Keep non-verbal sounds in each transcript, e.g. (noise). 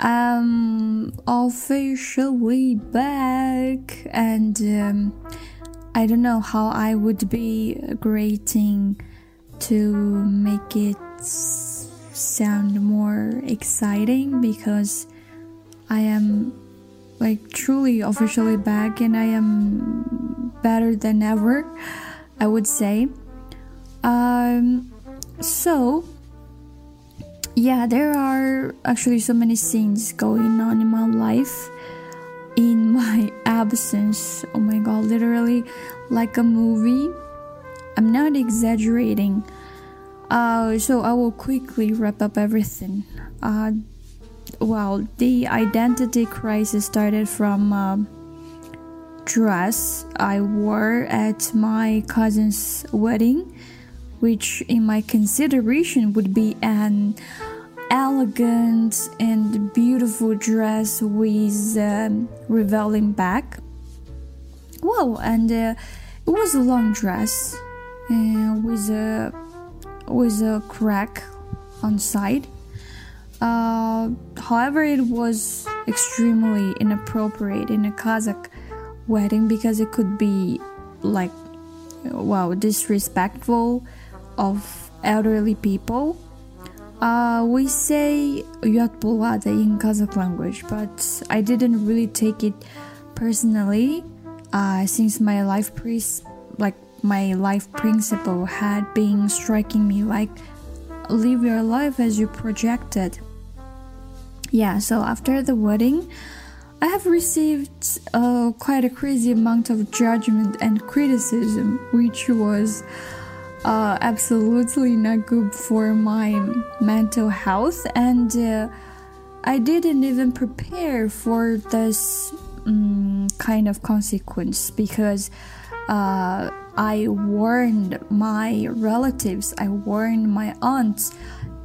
I'm officially back, and um, I don't know how I would be grating to make it sound more exciting because I am like truly officially back and I am better than ever, I would say. Um, so, yeah, there are actually so many things going on in my life in (laughs) my absence. Oh my god, literally like a movie. I'm not exaggerating. Uh, so I will quickly wrap up everything. Uh, well, the identity crisis started from a dress I wore at my cousin's wedding, which, in my consideration, would be an elegant and beautiful dress with um, revealing back. Well, and uh, it was a long dress uh, with a with a crack on side uh, however, it was extremely inappropriate in a Kazakh wedding because it could be like, wow, disrespectful of elderly people. Uh, we say yat in Kazakh language, but I didn't really take it personally uh, since my life pre- like my life principle had been striking me like live your life as you projected. Yeah, so after the wedding, I have received uh, quite a crazy amount of judgment and criticism, which was uh, absolutely not good for my mental health, and uh, I didn't even prepare for this um, kind of consequence because uh, I warned my relatives, I warned my aunts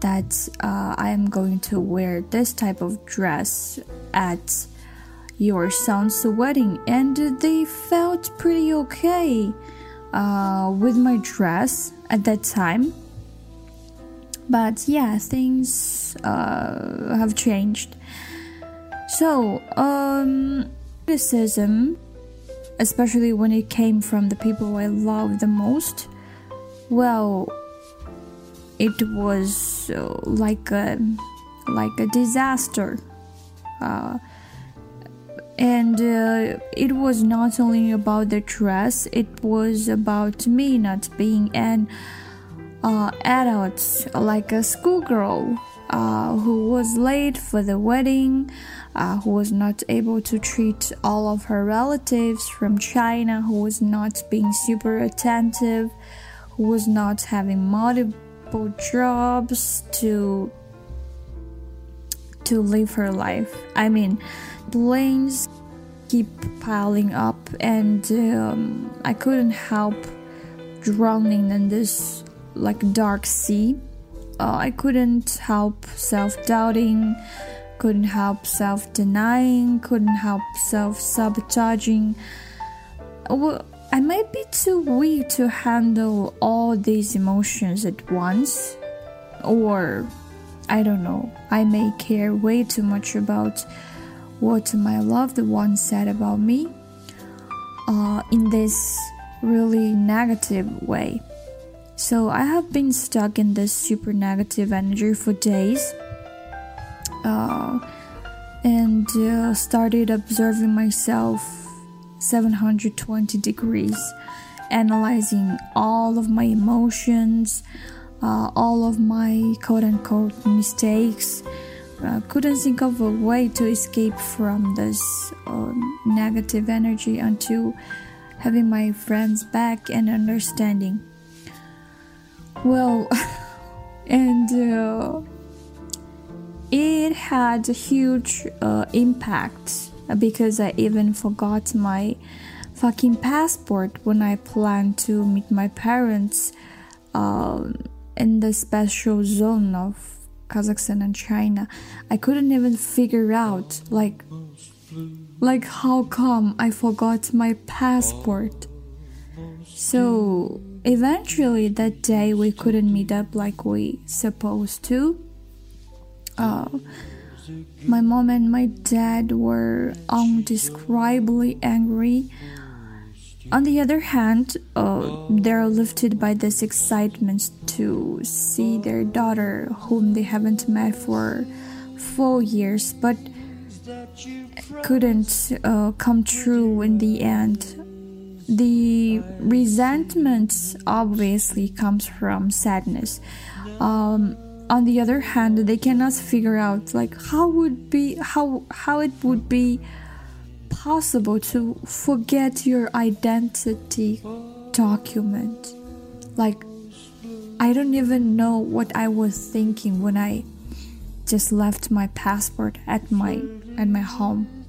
that uh, I am going to wear this type of dress at your son's wedding, and they felt pretty okay uh, with my dress at that time. But yeah, things uh, have changed. So, um, criticism, especially when it came from the people I love the most, well, it was uh, like a like a disaster uh, and uh, it was not only about the dress it was about me not being an uh, adult like a schoolgirl uh, who was late for the wedding uh, who was not able to treat all of her relatives from china who was not being super attentive who was not having multiple jobs to to live her life. I mean, blames keep piling up, and um, I couldn't help drowning in this like dark sea. Uh, I couldn't help self doubting, couldn't help self denying, couldn't help self sabotaging. Well, I might be too weak to handle all these emotions at once, or I don't know, I may care way too much about what my loved one said about me uh, in this really negative way. So I have been stuck in this super negative energy for days. Uh, and uh, started observing myself 720 degrees, analyzing all of my emotions, uh, all of my quote unquote mistakes. Uh, couldn't think of a way to escape from this uh, negative energy until having my friends back and understanding. Well, (laughs) and uh, it had a huge uh, impact because I even forgot my fucking passport when I planned to meet my parents um, in the special zone of Kazakhstan and China. I couldn't even figure out like like how come I forgot my passport. So eventually that day we couldn't meet up like we supposed to. Uh, My mom and my dad were undescribably angry. On the other hand, uh, they're lifted by this excitement to see their daughter, whom they haven't met for four years, but couldn't uh, come true in the end. The resentment obviously comes from sadness. Um, on the other hand, they cannot figure out like how would be how how it would be possible to forget your identity document. Like I don't even know what I was thinking when I just left my passport at my at my home.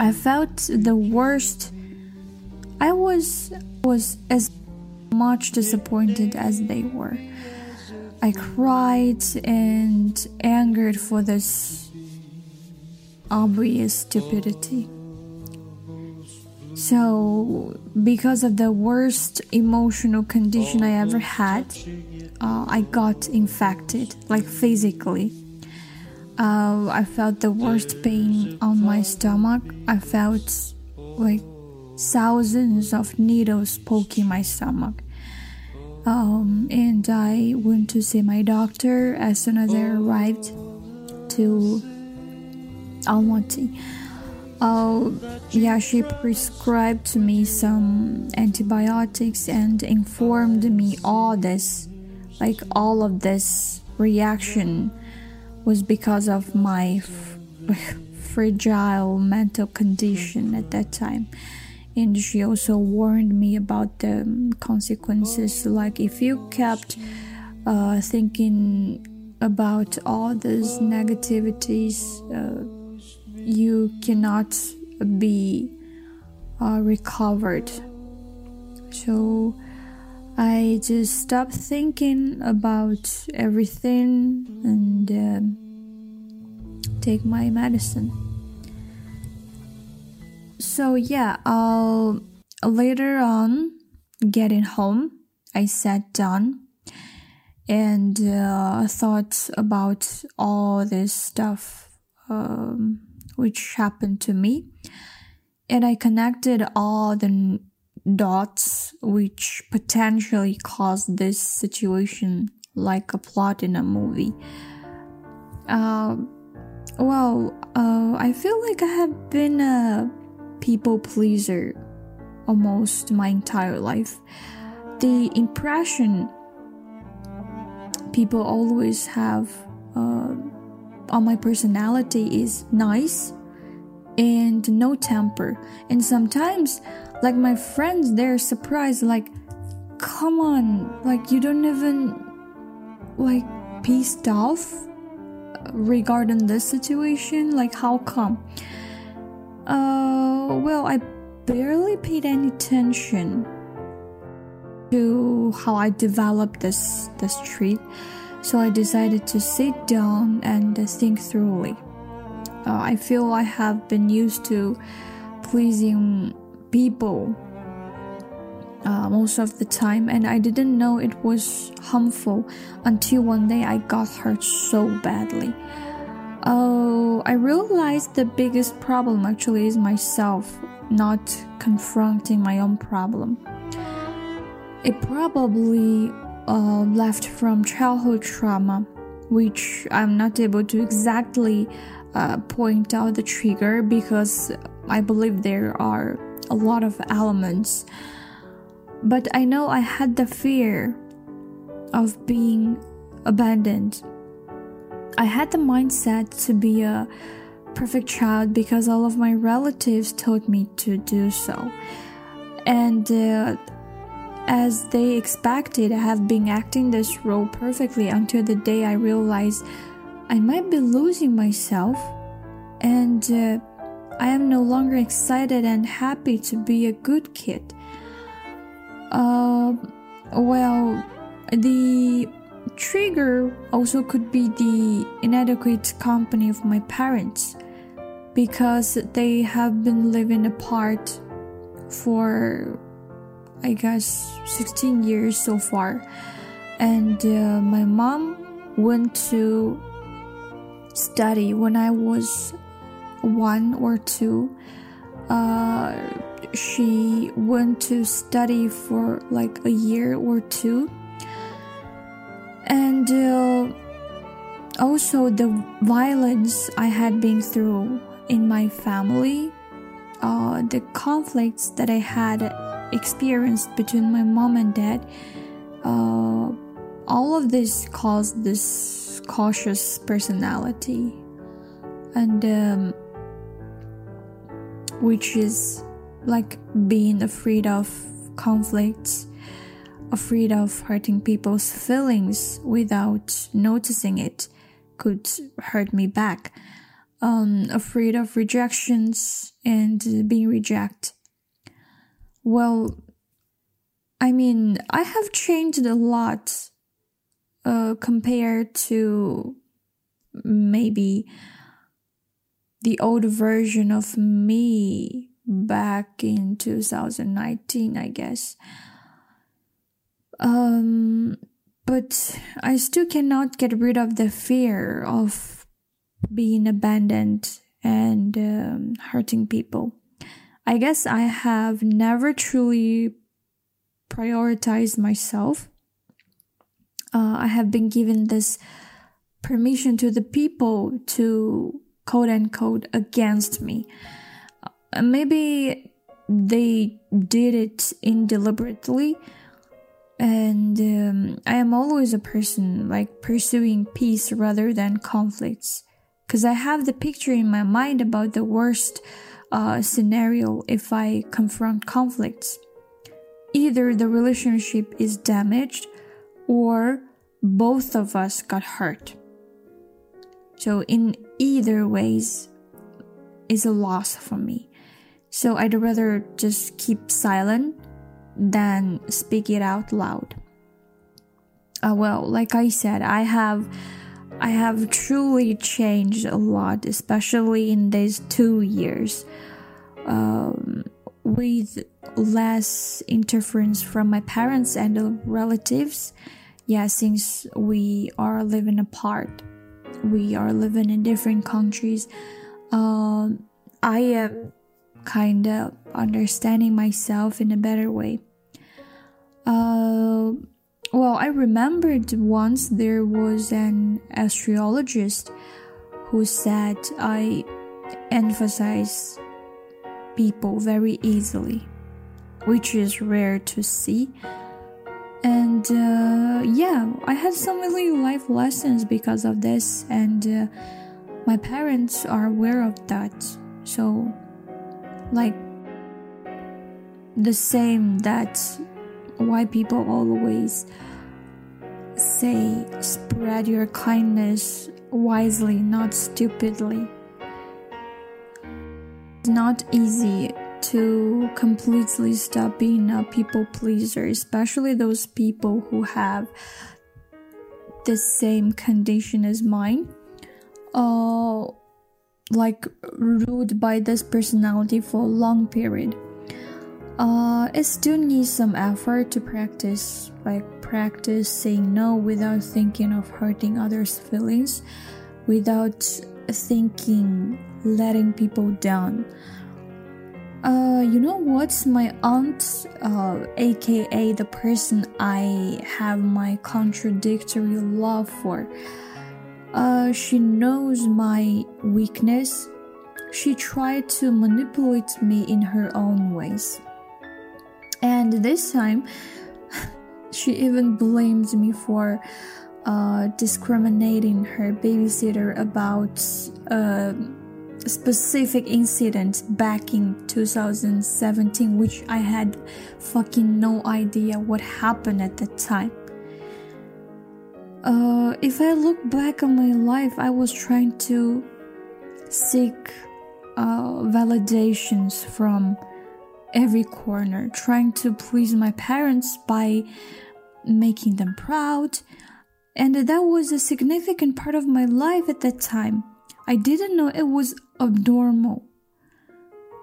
I felt the worst. I was was as much disappointed as they were. I cried and angered for this obvious stupidity. So, because of the worst emotional condition I ever had, uh, I got infected, like physically. Uh, I felt the worst pain on my stomach. I felt like thousands of needles poking my stomach. Um, and I went to see my doctor as soon as I arrived to Almaty. Uh, yeah, she prescribed to me some antibiotics and informed me all this, like all of this reaction was because of my (laughs) fragile mental condition at that time and she also warned me about the consequences like if you kept uh, thinking about all these negativities uh, you cannot be uh, recovered. So i just stopped thinking about everything and uh, take my medicine. So yeah, I'll later on getting home, I sat down and uh, thought about all this stuff um, which happened to me, and I connected all the dots which potentially caused this situation like a plot in a movie. Uh, well, uh, I feel like I have been a people pleaser almost my entire life. The impression people always have uh, on my personality is nice and no temper. And sometimes, like my friends, they're surprised, like, come on, like, you don't even, like, pissed off regarding this situation? Like, how come? Uh, well, I barely paid any attention to how I developed this this treat, so I decided to sit down and think thoroughly. Uh, I feel I have been used to pleasing people uh, most of the time, and I didn't know it was harmful until one day I got hurt so badly. Oh, I realized the biggest problem actually is myself not confronting my own problem. It probably uh, left from childhood trauma, which I'm not able to exactly uh, point out the trigger because I believe there are a lot of elements. But I know I had the fear of being abandoned I had the mindset to be a perfect child because all of my relatives told me to do so. And uh, as they expected, I have been acting this role perfectly until the day I realized I might be losing myself and uh, I am no longer excited and happy to be a good kid. Uh, well, the trigger also could be the inadequate company of my parents because they have been living apart for I guess 16 years so far. And uh, my mom went to study when I was one or two. Uh, she went to study for like a year or two. And uh, also the violence I had been through in my family, uh, the conflicts that I had experienced between my mom and dad, uh, all of this caused this cautious personality, and um, which is like being afraid of conflicts, afraid of hurting people's feelings without noticing it could hurt me back. Um, afraid of rejections and being rejected. Well, I mean, I have changed a lot uh, compared to maybe the old version of me back in 2019, I guess. Um, but I still cannot get rid of the fear of being abandoned and um, hurting people. I guess I have never truly prioritized myself. Uh, I have been given this permission to the people to quote unquote against me. Uh, maybe they did it indeliberately and um, I am always a person like pursuing peace rather than conflicts because I have the picture in my mind about the worst uh, scenario if I confront conflicts. Either the relationship is damaged or both of us got hurt. So in either ways is a loss for me. So I'd rather just keep silent than speak it out loud. Uh, well, like I said, I have I have truly changed a lot, especially in these two years, um, with less interference from my parents and relatives. Yeah, since we are living apart, we are living in different countries. Um, I am kind of understanding myself in a better way. Uh, I remembered once there was an astrologist who said I emphasize people very easily, which is rare to see. And uh, yeah, I had some really life lessons because of this, and uh, my parents are aware of that. So, like, the same that why people always say spread your kindness wisely, not stupidly. It's not easy to completely stop being a people pleaser, especially those people who have the same condition as mine. Uh, like ruled by this personality for a long period uh, it still needs some effort to practice, like practice saying no without thinking of hurting others' feelings, without thinking letting people down. Uh, you know what's my aunt, uh, aka the person I have my contradictory love for. Uh, she knows my weakness. She tried to manipulate me in her own ways. And this time, (laughs) she even blamed me for uh, discriminating her babysitter about uh, a specific incident back in 2017, which I had fucking no idea what happened at that time. Uh, if I look back on my life, I was trying to seek uh, validations from every corner, trying to please my parents by making them proud. And that was a significant part of my life at that time. I didn't know it was abnormal.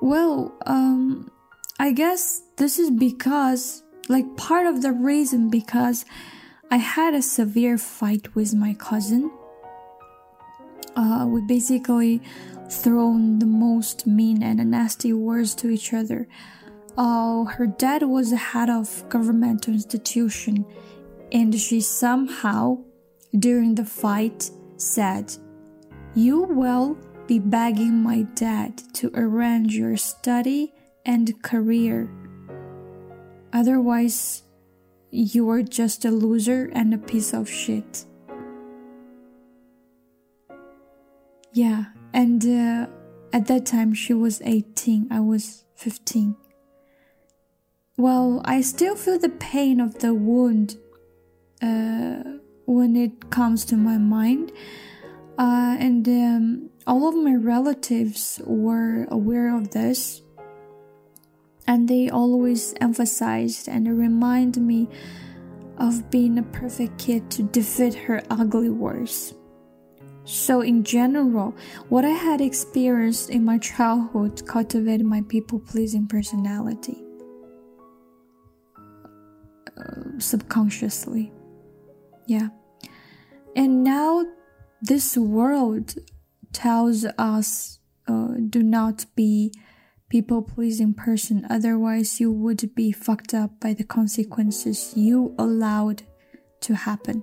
Well, um, I guess this is because, like, part of the reason because I had a severe fight with my cousin. uh, we basically thrown the most mean and nasty words to each other. Uh, her dad was the head of governmental institution, and she somehow, during the fight, said, "You will be begging my dad to arrange your study and career. Otherwise, you are just a loser and a piece of shit." Yeah, and uh, at that time she was 18, I was 15. Well, I still feel the pain of the wound uh, when it comes to my mind. Uh, and um, all of my relatives were aware of this. And they always emphasized and remind me of being a perfect kid to defeat her ugly words. So, in general, what I had experienced in my childhood cultivated my people pleasing personality uh, subconsciously. Yeah. And now this world tells us uh, do not be people pleasing person otherwise you would be fucked up by the consequences you allowed to happen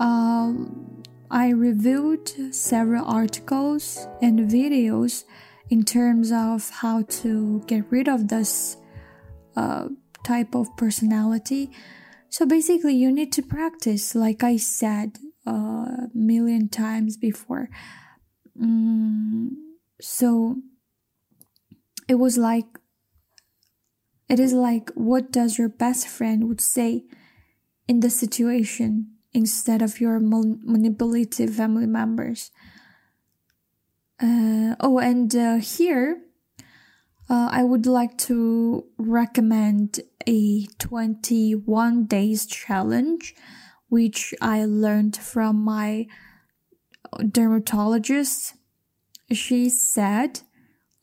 um, I reviewed several articles and videos in terms of how to get rid of this uh, type of personality. So basically, you need to practice, like I said a uh, million times before. Mm, so it was like, it is like, what does your best friend would say in the situation? instead of your manipulative family members. Uh, oh, and uh, here uh, I would like to recommend a 21 days challenge, which I learned from my dermatologist. She said,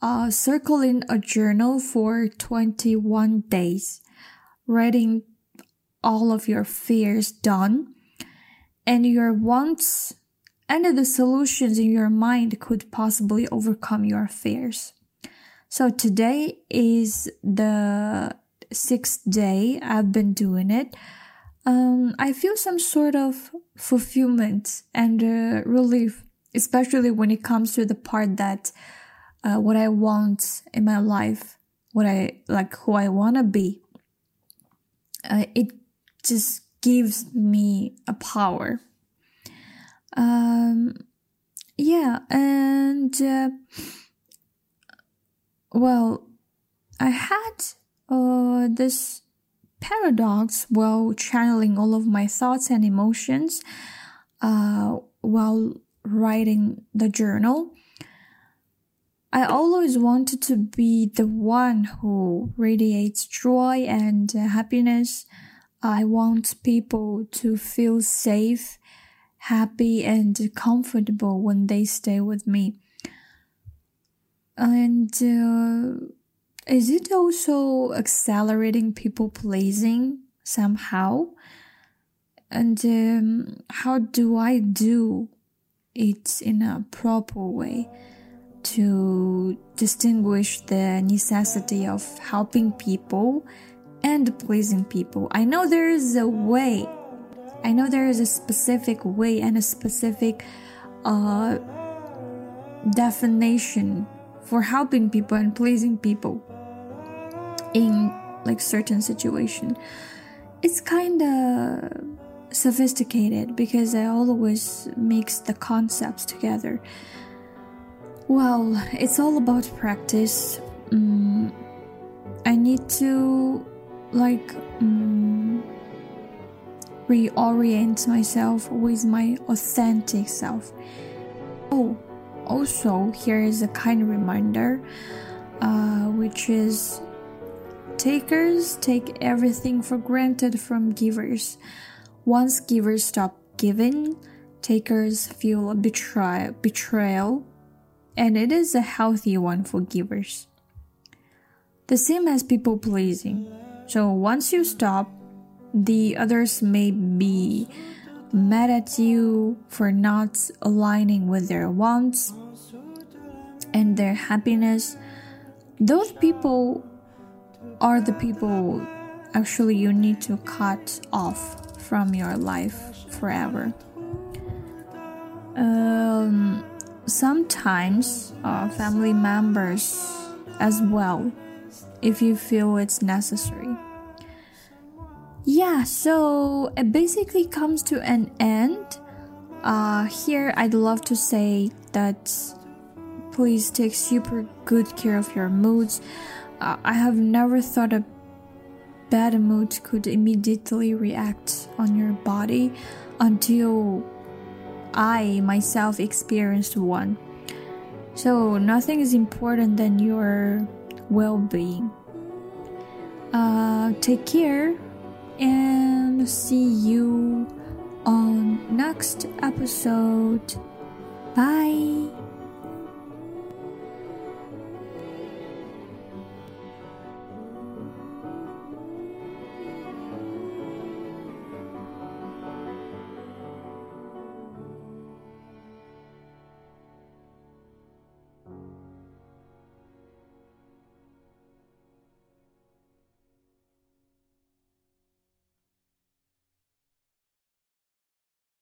uh, circle in a journal for 21 days, writing all of your fears done and your wants and the solutions in your mind could possibly overcome your fears. So today is the sixth day I've been doing it. Um, I feel some sort of fulfillment and uh, relief, especially when it comes to the part that uh, what I want in my life, what I like, who I want to be. Uh, it just gives me a power. Um, yeah, and uh, well, I had uh, this paradox while channeling all of my thoughts and emotions uh, while writing the journal. I always wanted to be the one who radiates joy and happiness I want people to feel safe, happy, and comfortable when they stay with me. And uh, is it also accelerating people pleasing somehow? And um, how do I do it in a proper way to distinguish the necessity of helping people? and pleasing people. I know there is a way. I know there is a specific way and a specific uh, definition for helping people and pleasing people in like certain situation. It's kind of sophisticated because I always mix the concepts together. Well, it's all about practice. Mm, I need to like um, reorient myself with my authentic self. Oh, also, here is a kind reminder, uh, which is takers take everything for granted from givers. Once givers stop giving, takers feel a betray- betrayal, and it is a healthy one for givers. The same as people pleasing. So once you stop, the others may be mad at you for not aligning with their wants and their happiness, those people are the people actually you need to cut off from your life forever. Um, sometimes uh, family members as well, if you feel it's necessary. Yeah, so it basically comes to an end. Uh, here, I'd love to say that please take super good care of your moods. Uh, I have never thought a bad mood could immediately react on your body until I myself experienced one. So, nothing is important than your well being. Uh, take care and see you on next episode. Bye.